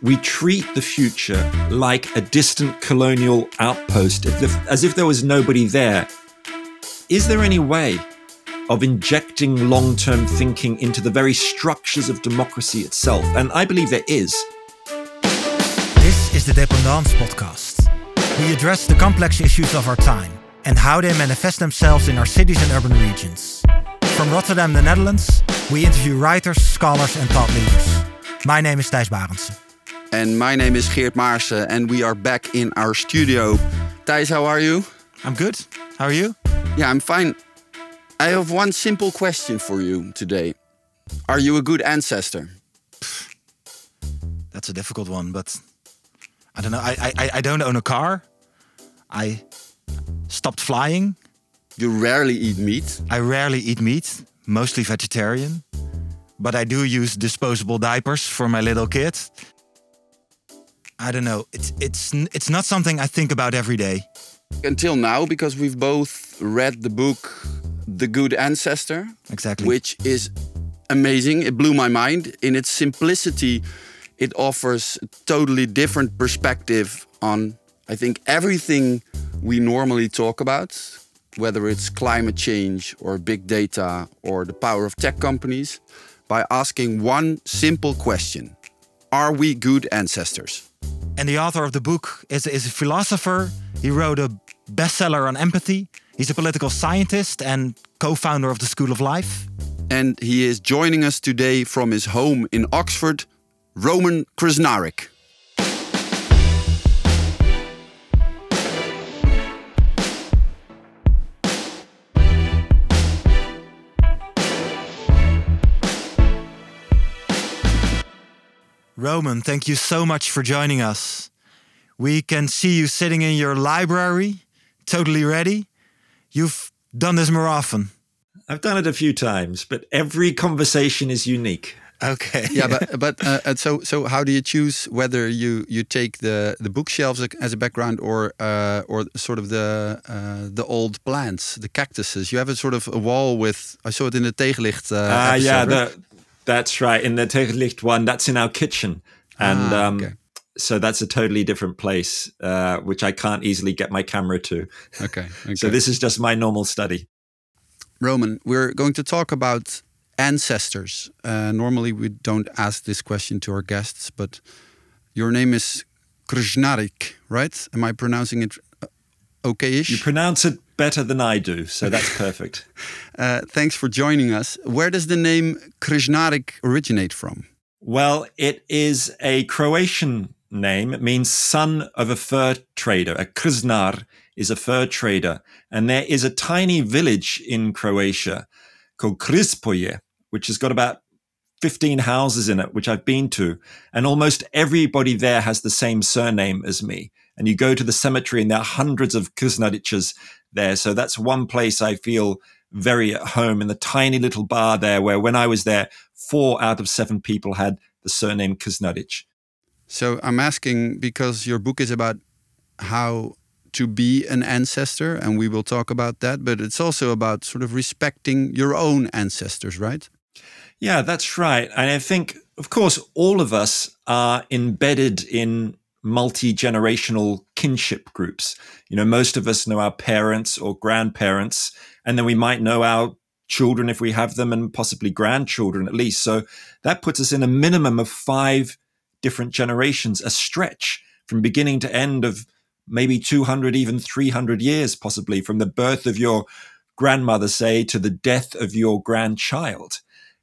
we treat the future like a distant colonial outpost, as if there was nobody there. Is there any way of injecting long term thinking into the very structures of democracy itself? And I believe there is. This is the Dependance Podcast. We address the complex issues of our time and how they manifest themselves in our cities and urban regions. From Rotterdam, the Netherlands, we interview writers, scholars, and thought leaders. My name is Thijs Barendse. And my name is Geert Maarsen, and we are back in our studio. Thijs, how are you? I'm good. How are you? Yeah, I'm fine. I have one simple question for you today. Are you a good ancestor? That's a difficult one, but I don't know. I, I, I don't own a car. I stopped flying. You rarely eat meat. I rarely eat meat, mostly vegetarian. But I do use disposable diapers for my little kid. I don't know. It's it's it's not something I think about every day. Until now, because we've both read the book The Good Ancestor. Exactly. Which is amazing. It blew my mind. In its simplicity, it offers a totally different perspective on I think everything we normally talk about, whether it's climate change or big data or the power of tech companies, by asking one simple question Are we good ancestors? And the author of the book is, is a philosopher. He wrote a bestseller on empathy. He's a political scientist and co founder of the School of Life. And he is joining us today from his home in Oxford, Roman Krznaric. Roman, thank you so much for joining us. We can see you sitting in your library, totally ready. You've done this more often. I've done it a few times, but every conversation is unique. Okay. Yeah, but but uh, so so how do you choose whether you you take the the bookshelves as a background or uh, or sort of the uh, the old plants, the cactuses? You have a sort of a wall with. I saw it in the tegenlicht. Uh, ah, yeah, the that's right. In the Tegenlicht one, that's in our kitchen. And ah, um, okay. so that's a totally different place, uh, which I can't easily get my camera to. Okay, okay. so this is just my normal study. Roman, we're going to talk about ancestors. Uh, normally, we don't ask this question to our guests, but your name is Krznaric, right? Am I pronouncing it uh, okay-ish? You pronounce it better than I do, so that's perfect. uh, thanks for joining us. Where does the name Krznaric originate from? Well, it is a Croatian name. It means son of a fur trader. A Krznar is a fur trader. And there is a tiny village in Croatia called Krispoje, which has got about 15 houses in it, which I've been to. And almost everybody there has the same surname as me. And you go to the cemetery and there are hundreds of Krznariches there. So that's one place I feel very at home in the tiny little bar there, where when I was there, four out of seven people had the surname Krznaric. So I'm asking because your book is about how to be an ancestor, and we will talk about that, but it's also about sort of respecting your own ancestors, right? Yeah, that's right. And I think, of course, all of us are embedded in multi generational kinship groups. You know, most of us know our parents or grandparents, and then we might know our children if we have them, and possibly grandchildren at least. So that puts us in a minimum of five different generations, a stretch from beginning to end of maybe 200, even 300 years, possibly from the birth of your grandmother, say, to the death of your grandchild.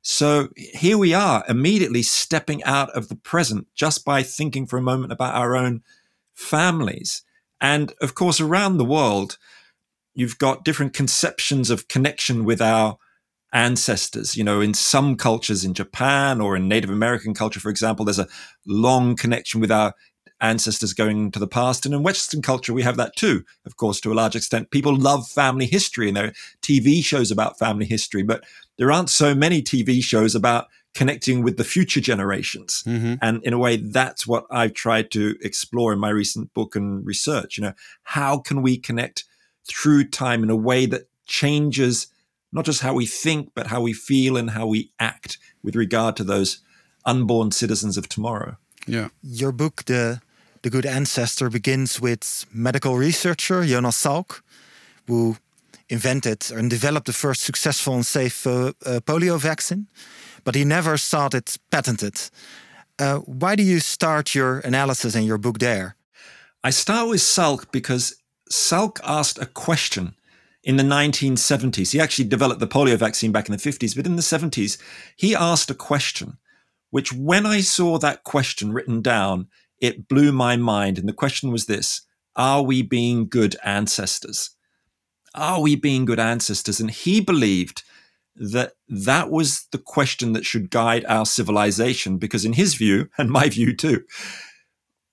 So here we are, immediately stepping out of the present just by thinking for a moment about our own families. And of course, around the world, you've got different conceptions of connection with our ancestors. You know, in some cultures in Japan or in Native American culture, for example, there's a long connection with our ancestors going to the past. And in Western culture, we have that too, of course, to a large extent. People love family history and there are TV shows about family history, but there aren't so many TV shows about connecting with the future generations. Mm-hmm. And in a way, that's what I've tried to explore in my recent book and research. You know, how can we connect through time in a way that changes not just how we think, but how we feel and how we act with regard to those unborn citizens of tomorrow? Yeah. Your book, The The Good Ancestor, begins with medical researcher Jonas Salk, who invented and developed the first successful and safe uh, uh, polio vaccine, but he never sought it patented. Uh, why do you start your analysis and your book there? I start with Salk because Salk asked a question in the 1970s. He actually developed the polio vaccine back in the 50s, but in the 70s, he asked a question, which when I saw that question written down, it blew my mind. And the question was this Are we being good ancestors? Are we being good ancestors? And he believed that that was the question that should guide our civilization, because in his view, and my view too,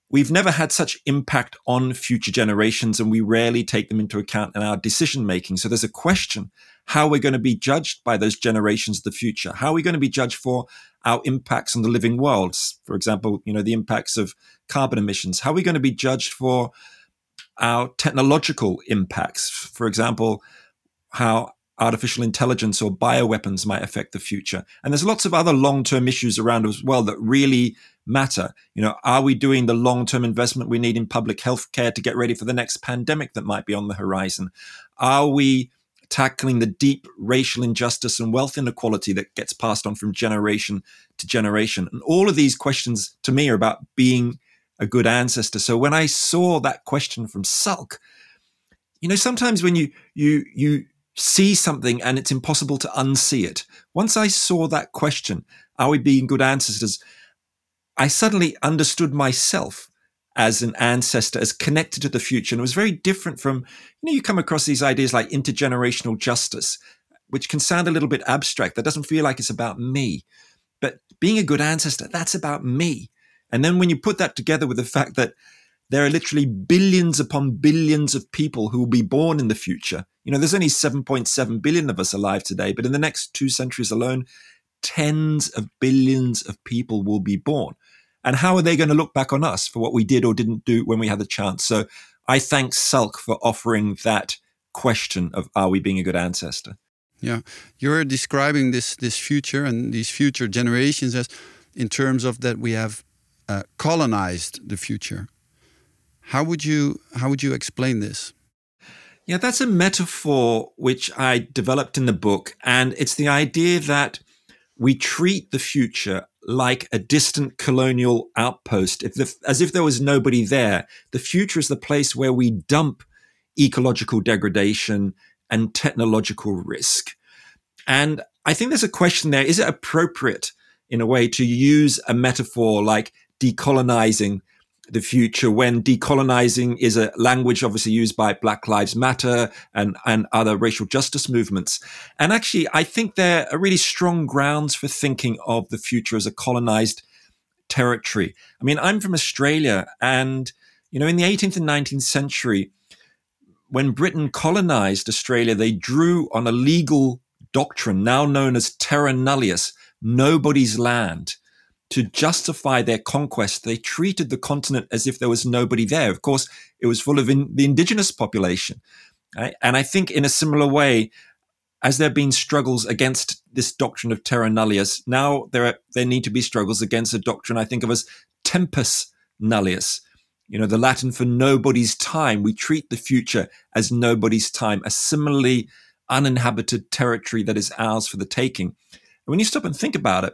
we've never had such impact on future generations and we rarely take them into account in our decision making. So there's a question how we're going to be judged by those generations of the future. How are we going to be judged for our impacts on the living world? For example, you know, the impacts of carbon emissions. How are we going to be judged for our technological impacts? For example, how artificial intelligence or bioweapons might affect the future. And there's lots of other long-term issues around as well that really matter. You know, are we doing the long-term investment we need in public health care to get ready for the next pandemic that might be on the horizon? Are we tackling the deep racial injustice and wealth inequality that gets passed on from generation to generation? And all of these questions to me are about being a good ancestor. So when I saw that question from Salk, you know, sometimes when you you you see something and it's impossible to unsee it. Once I saw that question, are we being good ancestors? I suddenly understood myself as an ancestor, as connected to the future. And it was very different from, you know, you come across these ideas like intergenerational justice, which can sound a little bit abstract. That doesn't feel like it's about me. But being a good ancestor, that's about me. And then when you put that together with the fact that there are literally billions upon billions of people who will be born in the future. You know, there's only 7.7 billion of us alive today, but in the next two centuries alone, tens of billions of people will be born. And how are they going to look back on us for what we did or didn't do when we had the chance? So I thank Salk for offering that question of are we being a good ancestor? Yeah, you're describing this this future and these future generations as in terms of that we have uh, colonized the future. How would you how would you explain this? Yeah, that's a metaphor which I developed in the book, and it's the idea that we treat the future like a distant colonial outpost, if the, as if there was nobody there. The future is the place where we dump ecological degradation and technological risk. And I think there's a question there: is it appropriate, in a way, to use a metaphor like decolonizing the future when decolonizing is a language obviously used by Black Lives Matter and, and other racial justice movements. And actually, I think there are really strong grounds for thinking of the future as a colonized territory. I mean, I'm from Australia, and, you know, in the 18th and 19th century, when Britain colonized Australia, they drew on a legal doctrine now known as terra nullius, nobody's land to justify their conquest, they treated the continent as if there was nobody there. Of course, it was full of in, the indigenous population. Right? And I think, in a similar way, as there have been struggles against this doctrine of terra nullius, now there are, there need to be struggles against a doctrine I think of as tempus nullius. You know, the Latin for nobody's time. We treat the future as nobody's time, a similarly uninhabited territory that is ours for the taking. And when you stop and think about it,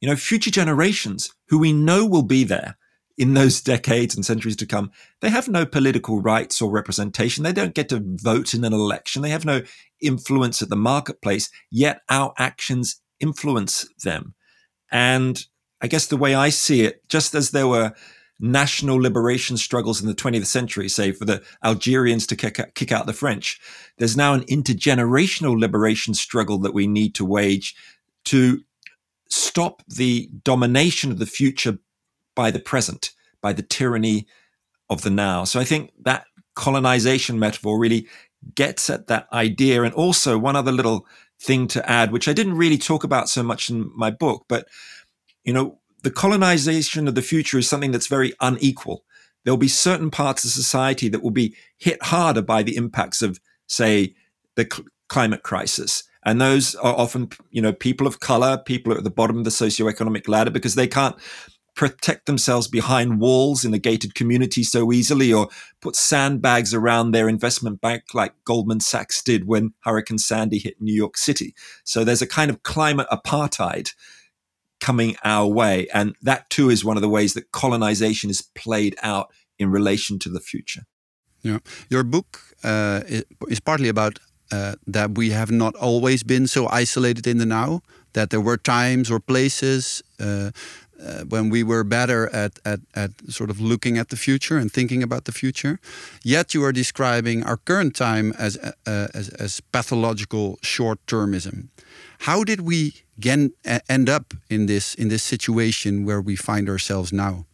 you know, future generations who we know will be there in those decades and centuries to come, they have no political rights or representation. They don't get to vote in an election. They have no influence at the marketplace, yet our actions influence them. And I guess the way I see it, just as there were national liberation struggles in the 20th century, say for the Algerians to kick out, the French, there's now an intergenerational liberation struggle that we need to wage to stop the domination of the future by the present, by the tyranny of the now. So I think that colonization metaphor really gets at that idea. And also, one other little thing to add, which I didn't really talk about so much in my book, but you know, the colonization of the future is something that's very unequal. There'll be certain parts of society that will be hit harder by the impacts of, say, the cl- climate crisis and those are often, you know, people of color, people at the bottom of the socioeconomic ladder because they can't protect themselves behind walls in a gated community so easily or put sandbags around their investment bank like Goldman Sachs did when Hurricane Sandy hit New York City. So there's a kind of climate apartheid coming our way. And that too is one of the ways that colonization is played out in relation to the future. Yeah. Your book uh, is partly about uh, that we have not always been so isolated in the now, that there were times or places uh, uh, when we were better at, at, at sort of looking at the future and thinking about the future. Yet you are describing our current time as, uh, as, as, pathological short termism. How did we get, end up in this, in this situation where we find ourselves now?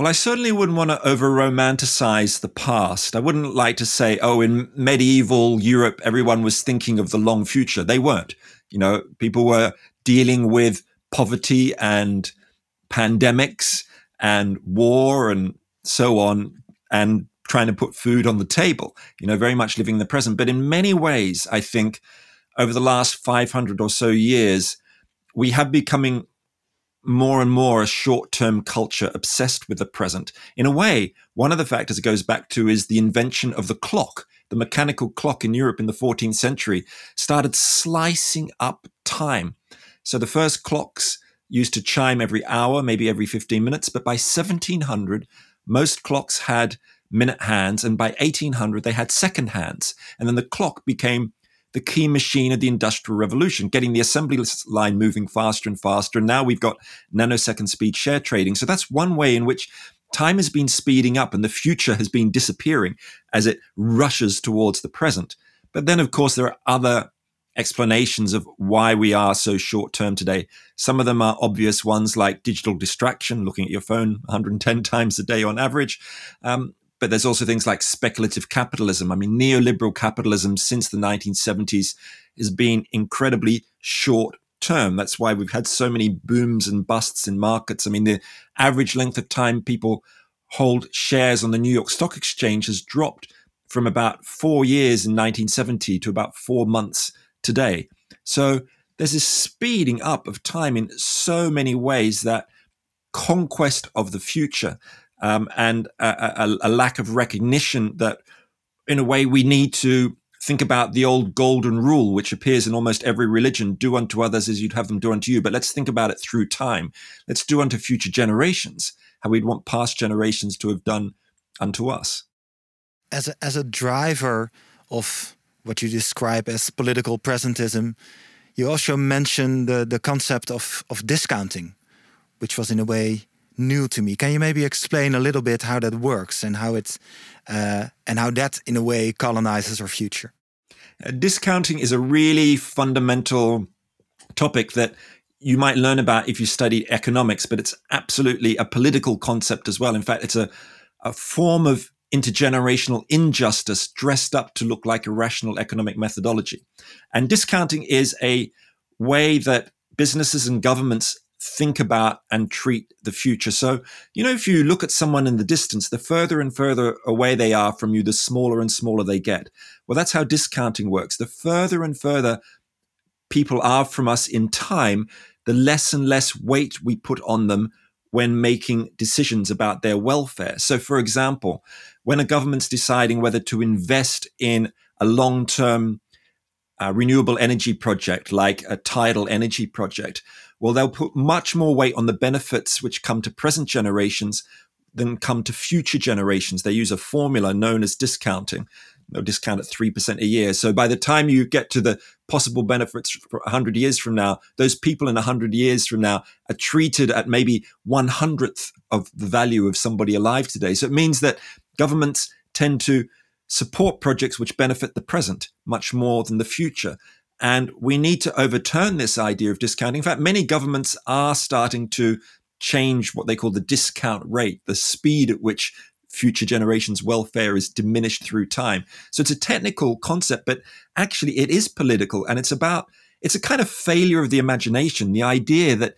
Well, I certainly wouldn't want to over romanticize the past. I wouldn't like to say, oh, in medieval Europe, everyone was thinking of the long future. They weren't. You know, people were dealing with poverty and pandemics and war and so on and trying to put food on the table, you know, very much living in the present. But in many ways, I think over the last 500 or so years, we have becoming more and more a short term culture obsessed with the present. In a way, one of the factors it goes back to is the invention of the clock. The mechanical clock in Europe in the 14th century started slicing up time. So the first clocks used to chime every hour, maybe every 15 minutes, but by 1700, most clocks had minute hands, and by 1800, they had second hands. And then the clock became the key machine of the industrial revolution, getting the assembly line moving faster and faster. And now we've got nanosecond speed share trading. So that's one way in which time has been speeding up and the future has been disappearing as it rushes towards the present. But then, of course, there are other explanations of why we are so short term today. Some of them are obvious ones like digital distraction, looking at your phone 110 times a day on average. Um, but there's also things like speculative capitalism. I mean, neoliberal capitalism since the 1970s has been incredibly short term. That's why we've had so many booms and busts in markets. I mean, the average length of time people hold shares on the New York Stock Exchange has dropped from about four years in 1970 to about four months today. So there's this speeding up of time in so many ways that conquest of the future um, and a, a, a lack of recognition that, in a way, we need to think about the old golden rule, which appears in almost every religion do unto others as you'd have them do unto you. But let's think about it through time. Let's do unto future generations how we'd want past generations to have done unto us. As a, as a driver of what you describe as political presentism, you also mention the, the concept of, of discounting, which was in a way new to me. Can you maybe explain a little bit how that works and how it's uh, and how that in a way colonizes our future? Uh, discounting is a really fundamental topic that you might learn about if you study economics, but it's absolutely a political concept as well. In fact, it's a, a form of intergenerational injustice dressed up to look like a rational economic methodology. And discounting is a way that businesses and governments think about and treat the future. So, you know, if you look at someone in the distance, the further and further away they are from you, the smaller and smaller they get. Well, that's how discounting works. The further and further people are from us in time, the less and less weight we put on them when making decisions about their welfare. So, for example, when a government's deciding whether to invest in a long term uh, renewable energy project like a tidal energy project, well, they'll put much more weight on the benefits which come to present generations than come to future generations. They use a formula known as discounting. They'll discount at 3% a year. So by the time you get to the possible benefits for 100 years from now, those people in 100 years from now are treated at maybe one hundredth of the value of somebody alive today. So it means that governments tend to support projects which benefit the present much more than the future. And we need to overturn this idea of discounting. In fact, many governments are starting to change what they call the discount rate, the speed at which future generations' welfare is diminished through time. So it's a technical concept, but actually it is political. And it's about, it's a kind of failure of the imagination, the idea that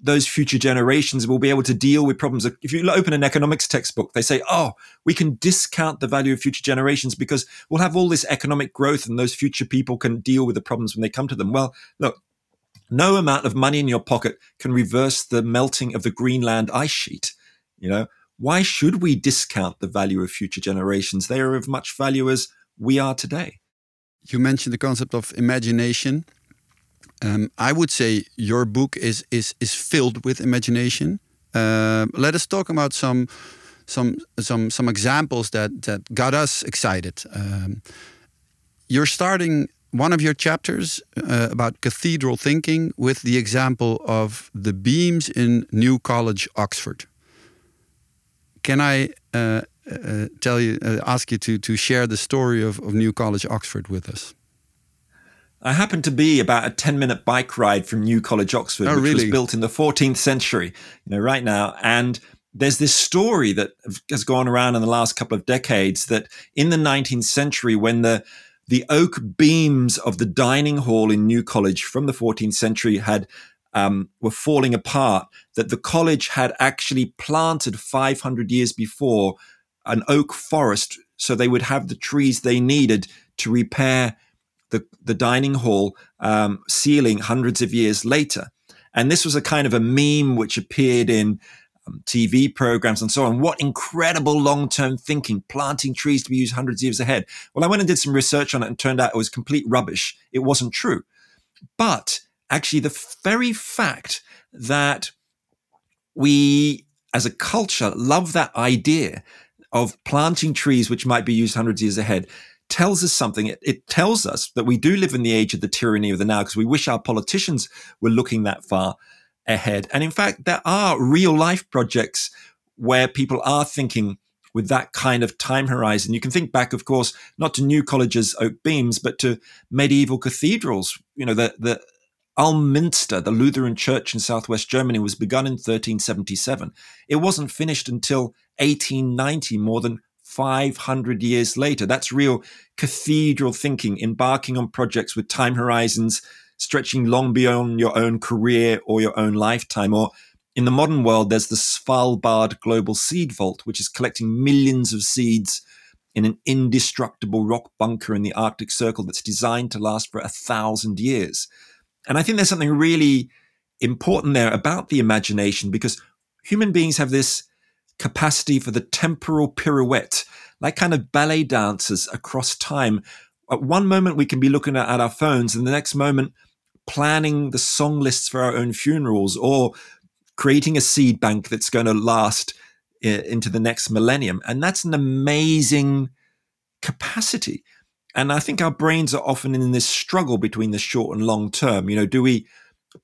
those future generations will be able to deal with problems. If you open an economics textbook, they say, oh, we can discount the value of future generations because we'll have all this economic growth and those future people can deal with the problems when they come to them. Well, look, No amount of money in your pocket can reverse the melting of the Greenland ice sheet. You know, why should we discount the value of future generations? They are of much value as we are today. You mentioned the concept of imagination. Um, I would say your book is is is filled with imagination. Uh, let us talk about some some some some examples that that got us excited. Um, you're starting one of your chapters uh, about cathedral thinking with the example of the beams in New College, Oxford. Can I uh, uh, tell you, uh, ask you to to share the story of, of New College, Oxford, with us? I happen to be about a 10 minute bike ride from New College, Oxford, oh, which really? was built in the 14th century, you know, right now. And there's this story that has gone around in the last couple of decades that in the 19th century, when the the oak beams of the dining hall in New College from the 14th century had um, were falling apart, that the college had actually planted 500 years before an oak forest, so they would have the trees they needed to repair the, the dining hall um, ceiling hundreds of years later. And this was a kind of a meme which appeared in um, TV programs and so on. What incredible long term thinking, planting trees to be used hundreds of years ahead. Well, I went and did some research on it and turned out it was complete rubbish. It wasn't true. But actually, the very fact that we as a culture love that idea of planting trees which might be used hundreds of years ahead tells us something. It, it, tells us that we do live in the age of the tyranny of the now because we wish our politicians were looking that far ahead. And in fact, there are real life projects where people are thinking with that kind of time horizon. You can think back, of course, not to New College's oak beams, but to medieval cathedrals. You know, the, the Ulm Minster, the Lutheran church in southwest Germany, was begun in 1377. It wasn't finished until 1890, more than 500 years later. That's real cathedral thinking, embarking on projects with time horizons stretching long beyond your own career or your own lifetime. Or in the modern world, there's the Svalbard Global Seed Vault, which is collecting millions of seeds in an indestructible rock bunker in the Arctic Circle that's designed to last for a thousand years. And I think there's something really important there about the imagination because human beings have this capacity for the temporal pirouette, like kind of ballet dancers across time. At one moment, we can be looking at, our phones, and the next moment, planning the song lists for our own funerals or creating a seed bank that's going to last into the next millennium. And that's an amazing capacity. And I think our brains are often in this struggle between the short and long term. You know, do we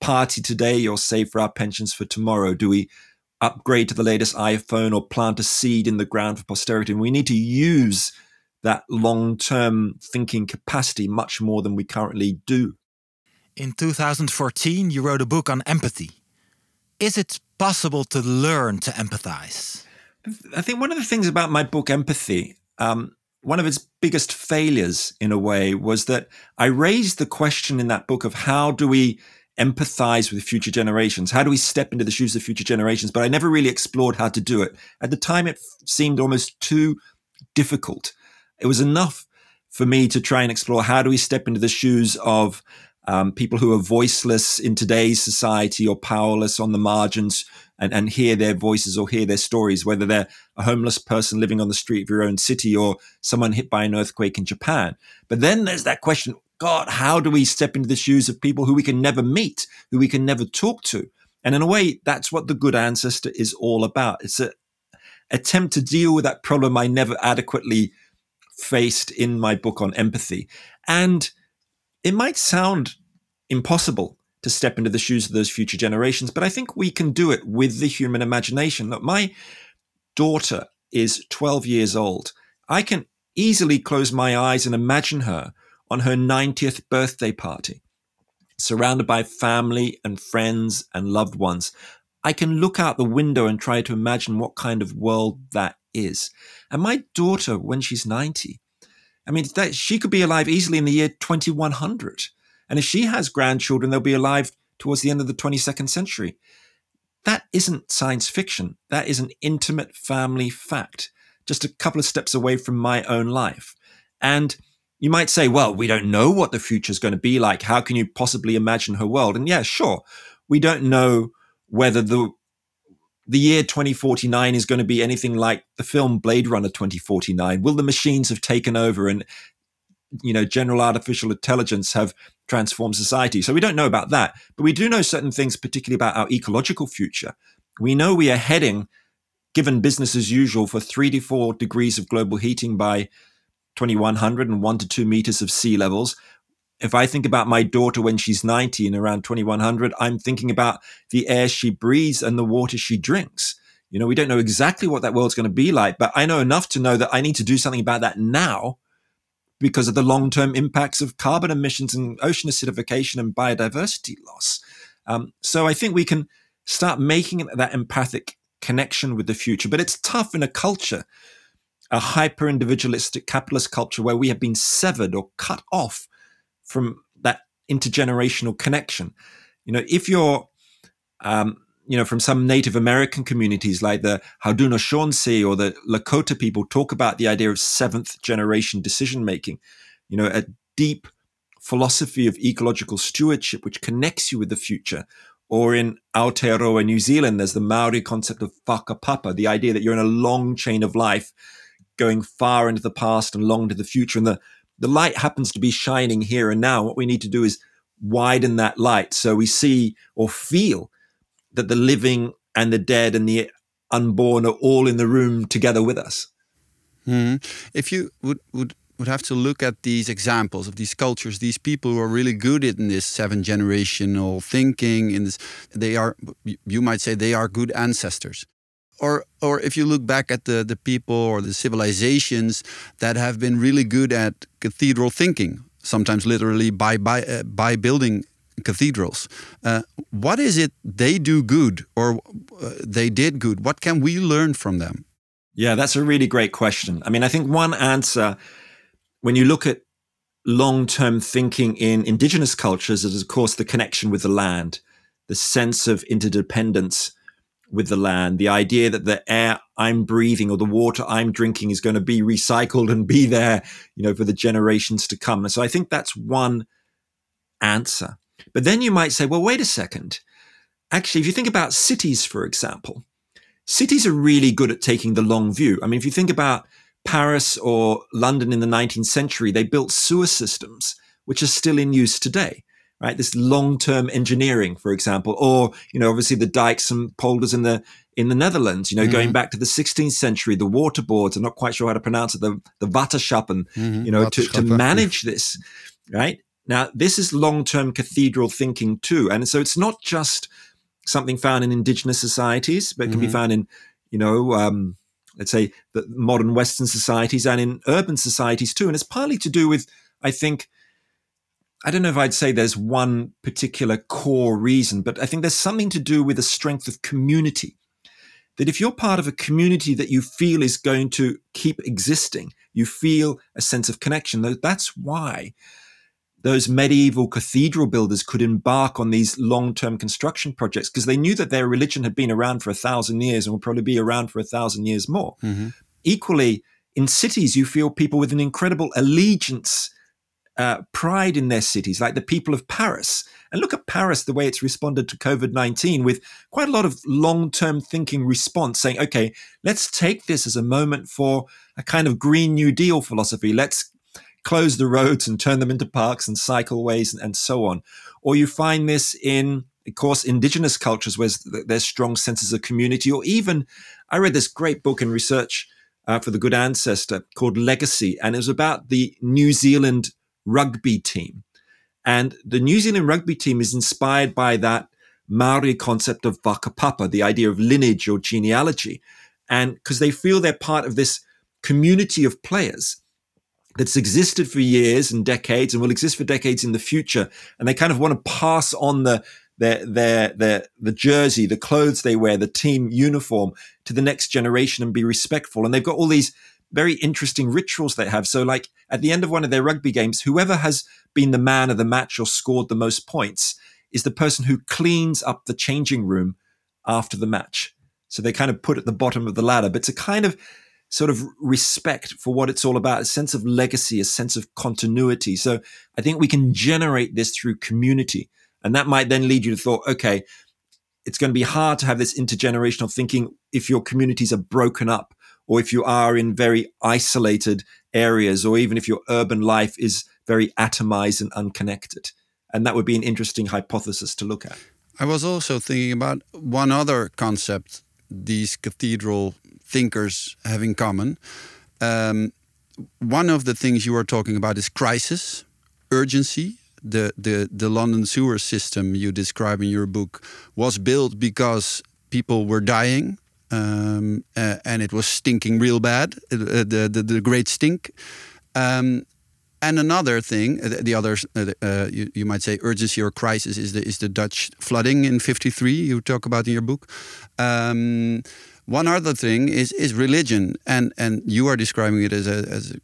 party today or save for our pensions for tomorrow? Do we upgrade to the latest iPhone or plant a seed in the ground for posterity? And we need to use that long term thinking capacity much more than we currently do. In 2014, you wrote a book on empathy. Is it possible to learn to empathize? I think one of the things about my book, Empathy, um, one of its biggest failures in a way was that I raised the question in that book of how do we empathize with future generations? How do we step into the shoes of future generations? But I never really explored how to do it. At the time, it seemed almost too difficult. It was enough for me to try and explore how do we step into the shoes of um, people who are voiceless in today's society or powerless on the margins and, and hear their voices or hear their stories, whether they're a homeless person living on the street of your own city or someone hit by an earthquake in Japan. But then there's that question God, how do we step into the shoes of people who we can never meet, who we can never talk to? And in a way, that's what the good ancestor is all about. It's an attempt to deal with that problem I never adequately faced in my book on empathy. And it might sound impossible to step into the shoes of those future generations, but I think we can do it with the human imagination. Look, my daughter is 12 years old. I can easily close my eyes and imagine her on her 90th birthday party, surrounded by family and friends and loved ones. I can look out the window and try to imagine what kind of world that is. And my daughter, when she's 90, I mean, that she could be alive easily in the year 2100. And if she has grandchildren, they'll be alive towards the end of the 22nd century. That isn't science fiction. That is an intimate family fact, just a couple of steps away from my own life. And, you might say, well, we don't know what the future is going to be like. How can you possibly imagine her world? And yeah, sure, we don't know whether the the year 2049 is going to be anything like the film Blade Runner 2049. Will the machines have taken over and you know general artificial intelligence have transformed society? So we don't know about that, but we do know certain things, particularly about our ecological future. We know we are heading, given business as usual, for three to four degrees of global heating by 2100 and one to two meters of sea levels. If I think about my daughter when she's 90 and around 2100, I'm thinking about the air she breathes and the water she drinks. You know, we don't know exactly what that world's going to be like, but I know enough to know that I need to do something about that now because of the long term impacts of carbon emissions and ocean acidification and biodiversity loss. Um, so I think we can start making that empathic connection with the future, but it's tough in a culture a hyper individualistic capitalist culture where we have been severed or cut off from that intergenerational connection. You know, if you're, um, you know, from some Native American communities like the Haudenosaunee or the Lakota people talk about the idea of seventh generation decision making, you know, a deep philosophy of ecological stewardship which connects you with the future. Or in Aotearoa, New Zealand, there's the Maori concept of whakapapa, the idea that you're in a long chain of life going far into the past and long into the future. And the, the light happens to be shining here and now. What we need to do is widen that light so we see or feel that the living and the dead and the unborn are all in the room together with us. Mm. If you would, would would have to look at these examples of these cultures, these people who are really good in this seven generational thinking, in this, they are, you might say, they are good ancestors or or if you look back at the the people or the civilizations that have been really good at cathedral thinking sometimes literally by by uh, by building cathedrals uh, what is it they do good or uh, they did good? What can we learn from them? Yeah that's a really great question. I mean i think one answer when you look at long-term thinking in indigenous cultures is of course the connection with the land the sense of interdependence with the land, the idea that the air I'm breathing or the water I'm drinking is going to be recycled and be there, you know, for the generations to come. And so I think that's one answer. But then you might say, well, wait a second. Actually, if you think about cities, for example, cities are really good at taking the long view. I mean, if you think about Paris or London in the 19th century, they built sewer systems, which are still in use today right? This long-term engineering, for example, or you know, obviously the dikes and polders in the in the Netherlands. You know, mm-hmm. going back to the 16th century, the water boards. I'm not quite sure how to pronounce it. The the waterschappen. Mm-hmm. You know, to, to manage this, right? Now, this is long-term cathedral thinking too, and so it's not just something found in indigenous societies, but it can mm-hmm. be found in, you know. Um, let's say the modern Western societies and in urban societies too. And it's partly to do with, I think, I don't know if I'd say there's one particular core reason, but I think there's something to do with the strength of community. That if you're part of a community that you feel is going to keep existing, you feel a sense of connection. That's why those medieval cathedral builders could embark on these long term construction projects because they knew that their religion had been around for a thousand years and will probably be around for a thousand years more. Mm-hmm. Equally, in cities, you feel people with an incredible allegiance uh, pride in their cities, like the people of Paris. And look at Paris, the way it's responded to COVID 19 with quite a lot of long term thinking response, saying, okay, let's take this as a moment for a kind of Green New Deal philosophy. Let's close the roads and turn them into parks and cycleways and, and so on. Or you find this in, of course, indigenous cultures where there's strong senses of community, or even I read this great book in research uh, for the Good Ancestor called Legacy, and it was about the New Zealand rugby team. And the New Zealand rugby team is inspired by that Maori concept of whakapapa, the idea of lineage or genealogy. And because they feel they're part of this community of players that's existed for years and decades and will exist for decades in the future. And they kind of want to pass on the their their their the jersey, the clothes they wear, the team uniform to the next generation and be respectful. And they've got all these very interesting rituals they have. So, like at the end of one of their rugby games, whoever has been the man of the match or scored the most points is the person who cleans up the changing room after the match. So they kind of put at the bottom of the ladder. But to kind of sort of respect for what it's all about, a sense of legacy, a sense of continuity. So I think we can generate this through community. And that might then lead you to thought, okay, it's going to be hard to have this intergenerational thinking if your communities are broken up or if you are in very isolated areas or even if your urban life is very atomized and unconnected. And that would be an interesting hypothesis to look at. I was also thinking about one other concept these cathedral thinkers have in common. Um, one of the things you are talking about is crisis, urgency. The, the, the London sewer system you describe in your book was built because people were dying um, uh, and it was stinking real bad, uh, the, the, the great stink. Um, and another thing, uh, the other, uh, uh, you, you, might say, urgency or crisis is the is the Dutch flooding in '53. You talk about in your book. Um, one other thing is is religion, and and you are describing it as a as a,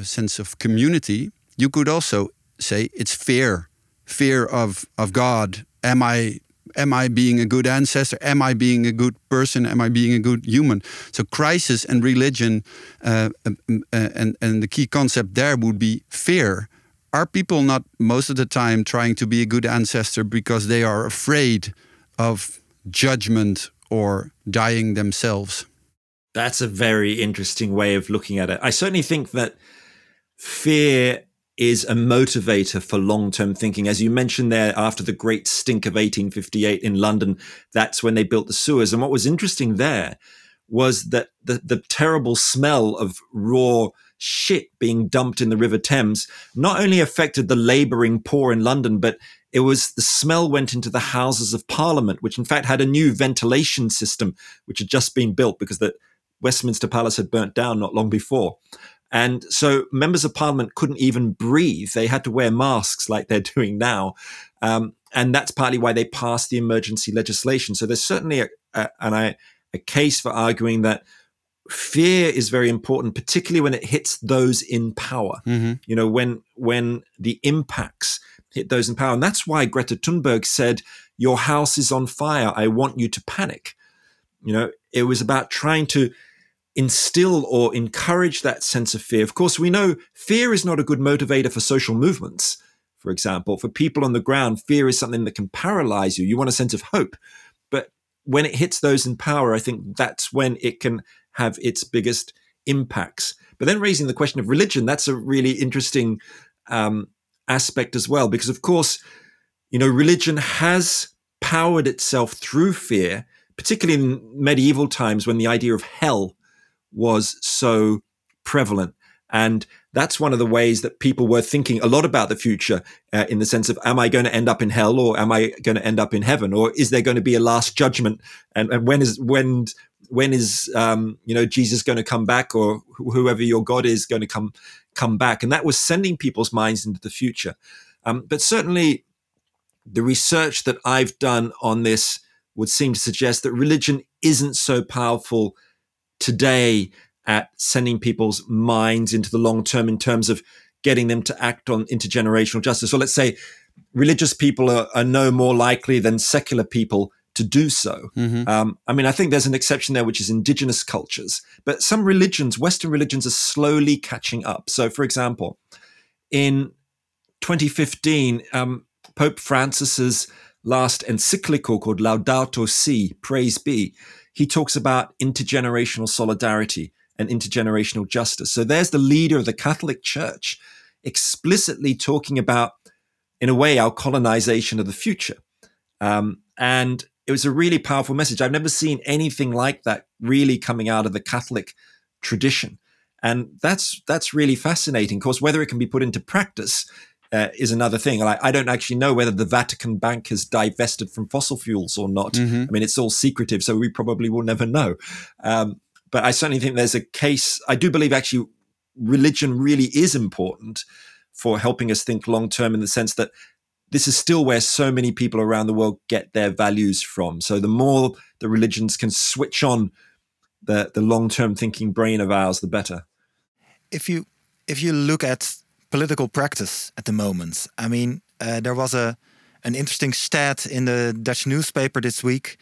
a sense of community. You could also say it's fear, fear of of God. Am I am I being a good ancestor? Am I being a good person? Am I being a good human? So crisis and religion, uh, um, um, uh, and and the key concept there would be fear. Are people not most of the time trying to be a good ancestor because they are afraid of judgment or dying themselves? That's a very interesting way of looking at it. I certainly think that fear is a motivator for long term thinking. As you mentioned there, after the great stink of 1858 in London, that's when they built the sewers. And what was interesting there was that the, the terrible smell of raw shit being dumped in the River Thames not only affected the laboring poor in London, but it was the smell went into the Houses of Parliament, which in fact had a new ventilation system, which had just been built because the Westminster Palace had burnt down not long before. And so members of parliament couldn't even breathe. They had to wear masks like they're doing now. Um, and that's partly why they passed the emergency legislation. So there's certainly a, a, an, a, case for arguing that fear is very important, particularly when it hits those in power. Mm-hmm. You know, when when the impacts hit those in power, and that's why Greta Thunberg said, "Your house is on fire. I want you to panic." You know, it was about trying to instill or encourage that sense of fear. Of course, we know fear is not a good motivator for social movements. For example, for people on the ground, fear is something that can paralyze you. You want a sense of hope. But when it hits those in power, I think that's when it can have its biggest impacts. But then raising the question of religion, that's a really interesting um, aspect as well, because of course, you know, religion has powered itself through fear, particularly in medieval times when the idea of hell was so prevalent. And that's one of the ways that people were thinking a lot about the future uh, in the sense of, am I going to end up in hell or am I going to end up in heaven? Or is there going to be a last judgment? And, and when is, when, when is, um, you know, Jesus going to come back or wh- whoever your God is going to come, come back? And that was sending people's minds into the future. Um, but certainly the research that I've done on this would seem to suggest that religion isn't so powerful today at sending people's minds into the long term in terms of getting them to act on intergenerational justice. So let's say religious people are, are no more likely than secular people to do so. Mm-hmm. Um, I mean, I think there's an exception there, which is indigenous cultures. But some religions, Western religions, are slowly catching up. So, for example, in 2015, um, Pope Francis's last encyclical called Laudato Si, Praise Be, he talks about intergenerational solidarity and intergenerational justice. So there's the leader of the Catholic Church explicitly talking about, in a way, our colonization of the future. Um, and it was a really powerful message. I've never seen anything like that really coming out of the Catholic tradition. And that's that's really fascinating. Of course, whether it can be put into practice uh, is another thing. I, I, don't actually know whether the Vatican Bank has divested from fossil fuels or not. Mm-hmm. I mean, it's all secretive, so we probably will never know. Um, but I certainly think there's a case. I do believe actually religion really is important for helping us think long term in the sense that this is still where so many people around the world get their values from. So the more the religions can switch on the, the long term thinking brain of ours, the better. If you if you look at political practice at the moment. I mean, uh, there was a an interesting stat in the Dutch newspaper this week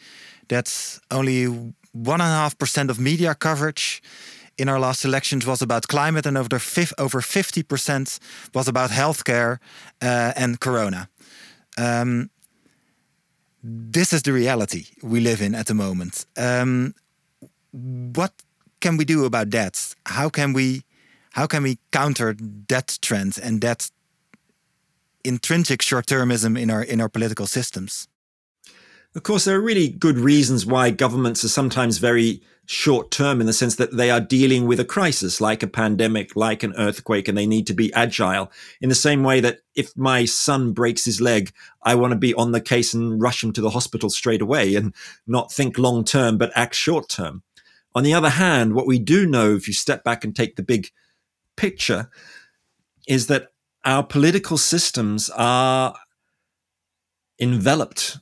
that only one and a half percent of media coverage in our last elections was about climate, and over over fifty percent was about healthcare uh, and corona. Um, this is the reality we live in at the moment. Um, what can we do about that? How can we how can we counter that trend and that intrinsic short-termism in our in our political systems? Of course, there are really good reasons why governments are sometimes very short term in the sense that they are dealing with a crisis like a pandemic, like an earthquake, and they need to be agile. In the same way that if my son breaks his leg, I want to be on the case and rush him to the hospital straight away and not think long term, but act short term. On the other hand, what we do know, if you step back and take the big picture, is that our political systems are enveloped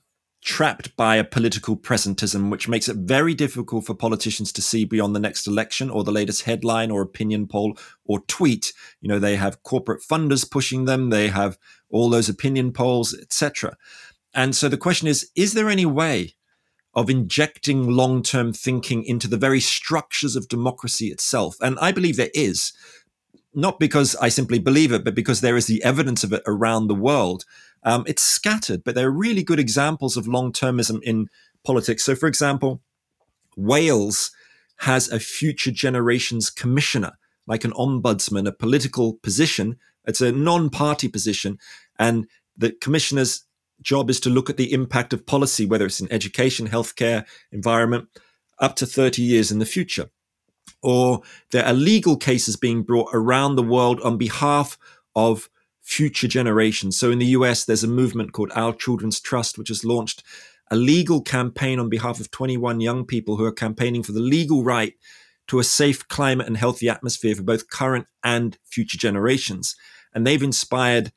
trapped by a political presentism, which makes it very difficult for politicians to see beyond the next election or the latest headline or opinion poll or tweet. You know, they have corporate funders pushing them, they have all those opinion polls, etc. And so the question is is there any way of injecting long term thinking into the very structures of democracy itself? And I believe there is. Not because I simply believe it, but because there is the evidence of it around the world. Um, it's scattered, but there are really good examples of long termism in politics. So, for example, Wales has a future generations commissioner, like an ombudsman, a political position. It's a non party position. And the commissioner's job is to look at the impact of policy, whether it's in education, healthcare, environment, up to 30 years in the future. Or there are legal cases being brought around the world on behalf of future generations. So in the US, there's a movement called Our Children's Trust, which has launched a legal campaign on behalf of 21 young people who are campaigning for the legal right to a safe climate and healthy atmosphere for both current and future generations. And they've inspired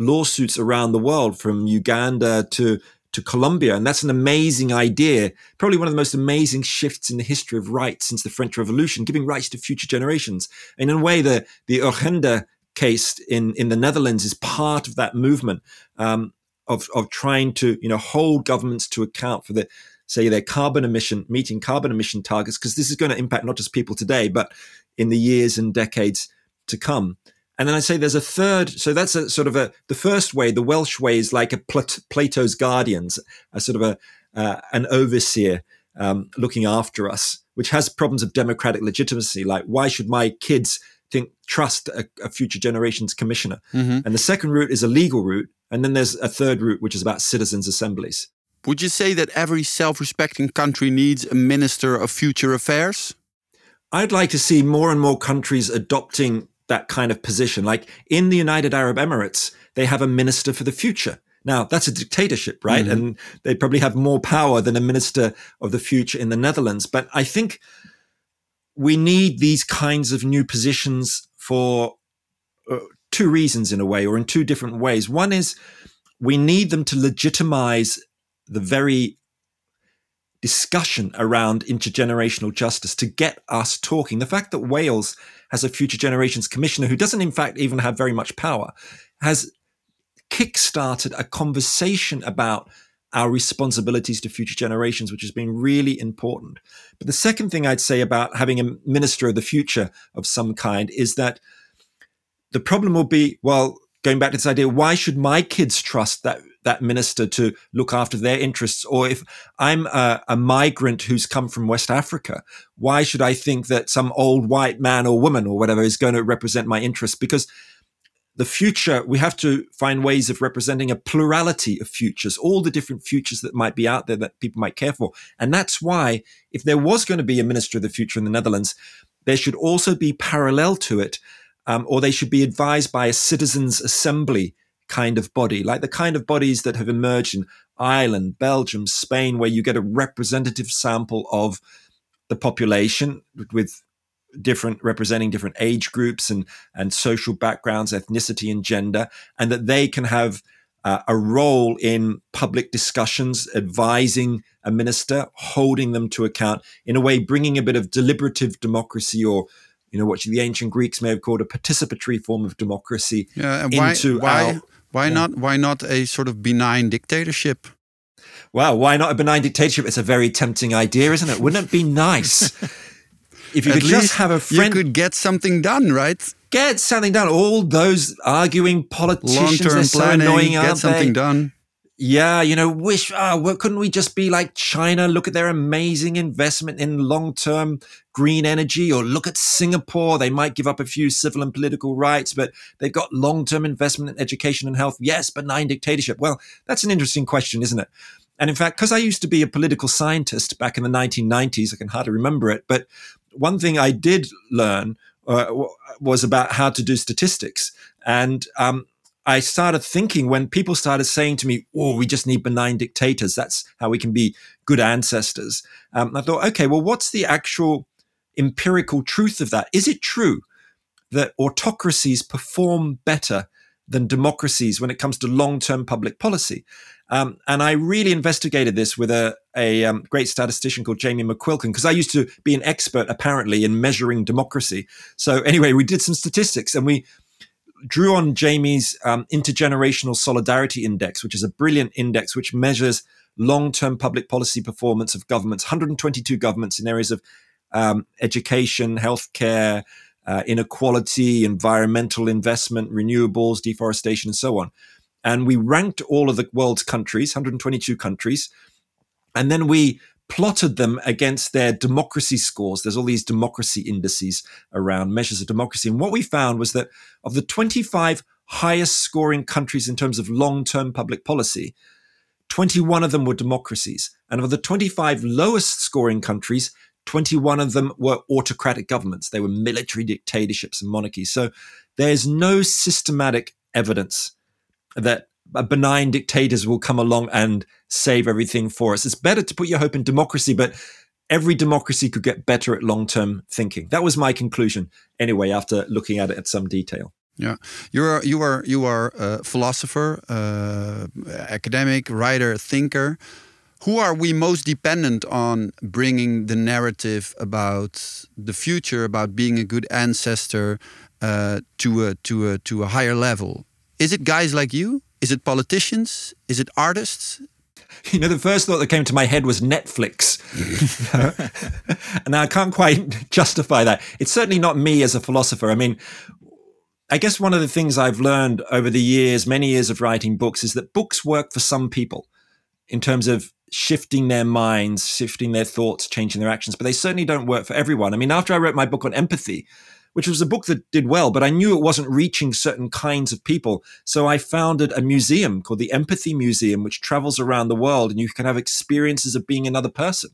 lawsuits around the world from Uganda to to Colombia. And that's an amazing idea, probably one of the most amazing shifts in the history of rights since the French Revolution, giving rights to future generations. And in a way, the, the Urgenda case in in the Netherlands is part of that movement um, of of trying to you know hold governments to account for the say their carbon emission meeting carbon emission targets because this is going to impact not just people today but in the years and decades to come. And then I say there's a third. So that's a sort of a the first way. The Welsh way is like a Plato's guardians, a sort of a uh, an overseer um, looking after us, which has problems of democratic legitimacy. Like why should my kids think trust a, a future generations commissioner. Mm-hmm. And the second route is a legal route, and then there's a third route which is about citizens assemblies. Would you say that every self-respecting country needs a minister of future affairs? I'd like to see more and more countries adopting that kind of position. Like in the United Arab Emirates, they have a minister for the future. Now, that's a dictatorship, right? Mm-hmm. And they probably have more power than a minister of the future in the Netherlands. But I think we need these kinds of new positions for uh, two reasons in a way or in two different ways one is we need them to legitimize the very discussion around intergenerational justice to get us talking the fact that wales has a future generations commissioner who doesn't in fact even have very much power has kick-started a conversation about our responsibilities to future generations, which has been really important. But the second thing I'd say about having a minister of the future of some kind is that the problem will be, well, going back to this idea, why should my kids trust that that minister to look after their interests? Or if I'm a, a migrant who's come from West Africa, why should I think that some old white man or woman or whatever is going to represent my interests? Because the future, we have to find ways of representing a plurality of futures, all the different futures that might be out there that people might care for. And that's why, if there was going to be a minister of the future in the Netherlands, there should also be parallel to it, um, or they should be advised by a citizens' assembly kind of body, like the kind of bodies that have emerged in Ireland, Belgium, Spain, where you get a representative sample of the population with different representing different age groups and and social backgrounds ethnicity and gender and that they can have uh, a role in public discussions advising a minister holding them to account in a way bringing a bit of deliberative democracy or you know what the ancient greeks may have called a participatory form of democracy yeah, why, why, our, why yeah. not why not a sort of benign dictatorship Wow, why not a benign dictatorship? It's a very tempting idea, isn't it? Wouldn't it be nice if you At could just have a friend, you could get something done, right? get something done. All those arguing politicians, Long-term so planning, annoying, get something they? done. Yeah, you know, wish, ah, well, couldn't we just be like China? Look at their amazing investment in long term green energy, or look at Singapore. They might give up a few civil and political rights, but they've got long term investment in education and health. Yes, benign dictatorship. Well, that's an interesting question, isn't it? And in fact, because I used to be a political scientist back in the 1990s, I can hardly remember it. But one thing I did learn uh, was about how to do statistics. And um, I started thinking when people started saying to me, "Oh, we just need benign dictators. That's how we can be good ancestors." Um, I thought, okay, well, what's the actual empirical truth of that? Is it true that autocracies perform better than democracies when it comes to long-term public policy? Um, and I really investigated this with a, a um, great statistician called Jamie McQuilkin because I used to be an expert apparently in measuring democracy. So anyway, we did some statistics and we drew on Jamie's um, intergenerational solidarity index, which is a brilliant index which measures long-term public policy performance of governments, 122 governments in areas of um, education, healthcare, uh, inequality, environmental investment, renewables, deforestation, and so on. And we ranked all of the world's countries, 122 countries, and then we plotted them against their democracy scores. There's all these democracy indices around measures of democracy. And what we found was that of the 25 highest scoring countries in terms of long term public policy, 21 of them were democracies. And of the 25 lowest scoring countries, 21 of them were autocratic governments. They were military dictatorships and monarchies. So there's no systematic evidence that benign dictators will come along and save everything for us. It's better to put your hope in democracy, but every democracy could get better at long term thinking. That was my conclusion, anyway, after looking at it at some detail. Yeah, you are you are you are a philosopher, uh, academic, writer, thinker. Who are we most dependent on bringing the narrative about the future, about being a good ancestor, uh, to a to a to a higher level? Is it guys like you? Is it politicians? Is it artists? You know, the first thought that came to my head was Netflix. and I can't quite justify that. It's certainly not me as a philosopher. I mean, I guess one of the things I've learned over the years, many years of writing books, is that books work for some people in terms of shifting their minds, shifting their thoughts, changing their actions, but they certainly don't work for everyone. I mean, after I wrote my book on empathy, which was a book that did well, but I knew it wasn't reaching certain kinds of people. So I founded a museum called the Empathy Museum, which travels around the world and you can have experiences of being another person.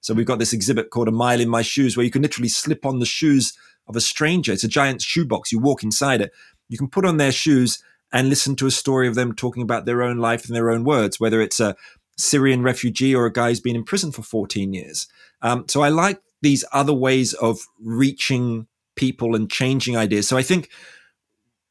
So we've got this exhibit called A Mile in My Shoes, where you can literally slip on the shoes of a stranger. It's a giant shoebox. You walk inside it. You can put on their shoes and listen to a story of them talking about their own life in their own words, whether it's a Syrian refugee or a guy who's been in prison for 14 years. Um, so I like these other ways of reaching people and changing ideas. So I think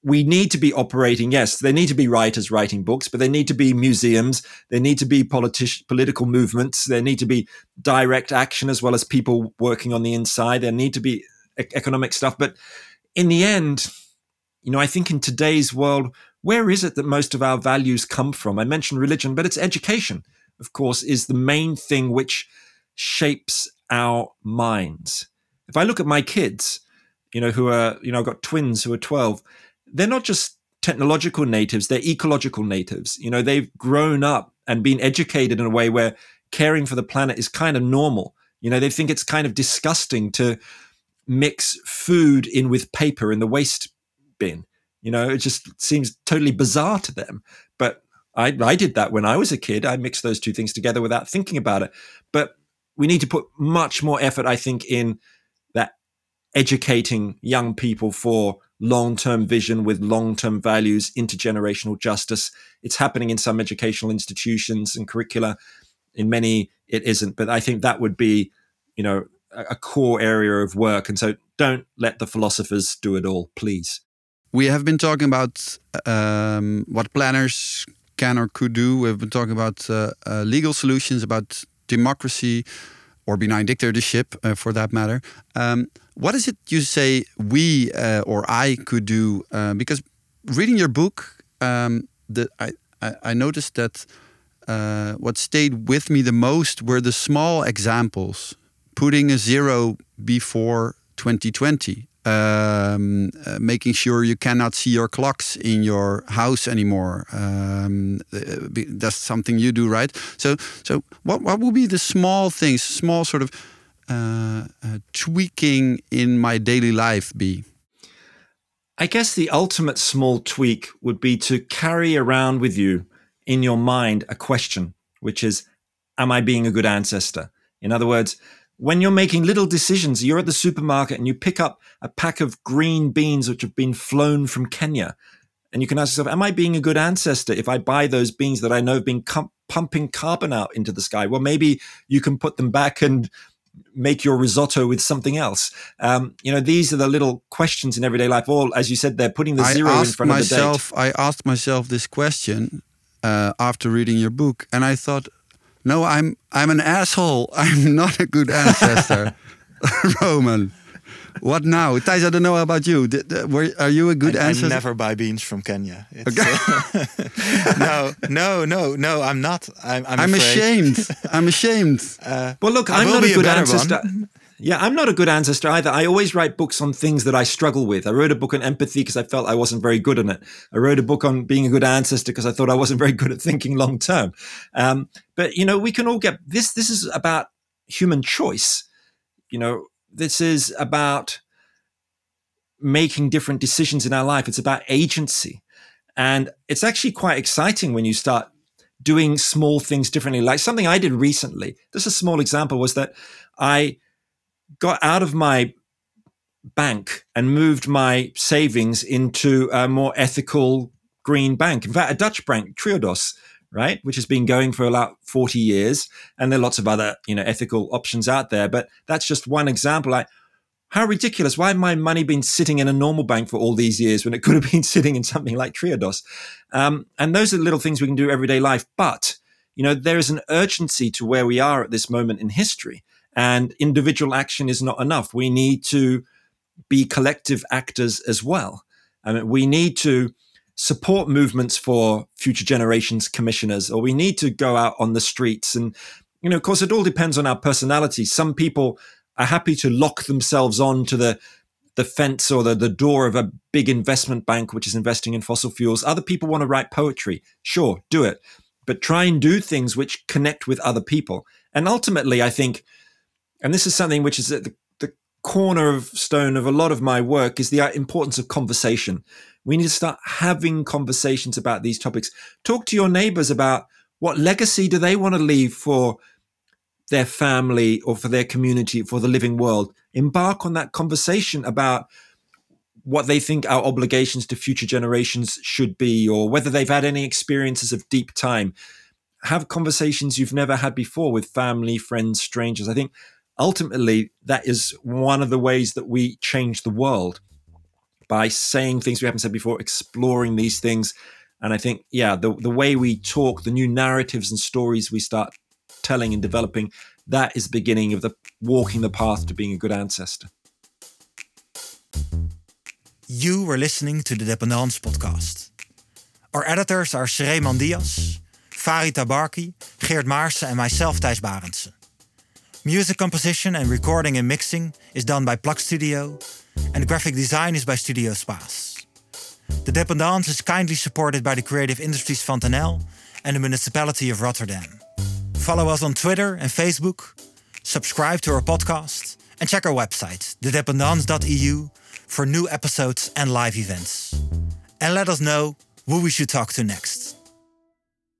we need to be operating. Yes, there need to be writers writing books, but there need to be museums. There need to be politi- political movements. There need to be direct action as well as people working on the inside. There need to be e- economic stuff. But in the end, you know, I think in today's world, where is it that most of our values come from? I mentioned religion, but it's education, of course, is the main thing which shapes our minds. If I look at my kids, you know, who are, you know, I've got twins who are 12, they're not just technological natives, they're ecological natives. You know, they've grown up and been educated in a way where caring for the planet is kind of normal. You know, they think it's kind of disgusting to mix food in with paper in the waste bin. You know, it just seems totally bizarre to them. But I, I did that when I was a kid. I mixed those two things together without thinking about it. But we need to put much more effort, I think, in that educating young people for long-term vision with long-term values, intergenerational justice. It's happening in some educational institutions and curricula. In many, it isn't. But I think that would be, you know, a, a core area of work. And so, don't let the philosophers do it all, please. We have been talking about um, what planners can or could do. We've been talking about uh, uh, legal solutions, about democracy or benign dictatorship, uh, for that matter. Um, what is it you say we uh, or I could do? Uh, because reading your book, um, the, I, I, I noticed that uh, what stayed with me the most were the small examples. Putting a zero before 2020. Um, uh, making sure you cannot see your clocks in your house anymore. Um, uh, that's something you do, right? So, so what what will be the small things, small sort of uh, uh, tweaking in my daily life be? I guess the ultimate small tweak would be to carry around with you in your mind a question, which is, Am I being a good ancestor? In other words, when you're making little decisions, you're at the supermarket and you pick up a pack of green beans which have been flown from Kenya. And you can ask yourself, Am I being a good ancestor if I buy those beans that I know have been com- pumping carbon out into the sky? Well, maybe you can put them back and make your risotto with something else. Um, you know, these are the little questions in everyday life. All, as you said, they're putting the I zero in front myself. of the date. I asked myself this question uh, after reading your book, and I thought, no, I'm I'm an asshole. I'm not a good ancestor, Roman. What now, Thijs? I don't know about you. Did, uh, were, are you a good I, I ancestor? never buy beans from Kenya. It's, uh, no, no, no, no. I'm not. I'm. I'm, I'm ashamed. I'm ashamed. Well, look, I I'm not a a good better ancestor. Yeah, I'm not a good ancestor either. I always write books on things that I struggle with. I wrote a book on empathy because I felt I wasn't very good on it. I wrote a book on being a good ancestor because I thought I wasn't very good at thinking long term. Um, but you know, we can all get this. This is about human choice. You know, this is about making different decisions in our life. It's about agency, and it's actually quite exciting when you start doing small things differently. Like something I did recently. Just a small example was that I got out of my bank and moved my savings into a more ethical green bank. In fact, a Dutch bank, Triodos, right, which has been going for about 40 years. And there are lots of other, you know, ethical options out there. But that's just one example. Like, how ridiculous. Why my money been sitting in a normal bank for all these years when it could have been sitting in something like Triodos? Um, and those are the little things we can do everyday life. But, you know, there is an urgency to where we are at this moment in history. And individual action is not enough. We need to be collective actors as well. I mean, we need to support movements for future generations commissioners, or we need to go out on the streets. And, you know, of course, it all depends on our personality. Some people are happy to lock themselves on to the the fence or the, the door of a big investment bank which is investing in fossil fuels. Other people want to write poetry. Sure, do it. But try and do things which connect with other people. And ultimately, I think and this is something which is at the, the corner of stone of a lot of my work is the uh, importance of conversation. We need to start having conversations about these topics. Talk to your neighbors about what legacy do they want to leave for their family or for their community for the living world. Embark on that conversation about what they think our obligations to future generations should be or whether they've had any experiences of deep time. Have conversations you've never had before with family friends strangers. I think ultimately that is one of the ways that we change the world by saying things we haven't said before exploring these things and i think yeah the, the way we talk the new narratives and stories we start telling and developing that is the beginning of the walking the path to being a good ancestor You were listening to the Dependance podcast. Our editors are Sreeman Diaz, Farid Tabarki, Geert Maarsen, and myself, Thijs Barendse. Music composition and recording and mixing is done by Plug Studio, and graphic design is by Studio Spaas. The Dependance is kindly supported by the Creative Industries NL and the municipality of Rotterdam. Follow us on Twitter and Facebook, subscribe to our podcast, and check our website, thedependance.eu, for new episodes and live events. And let us know who we should talk to next.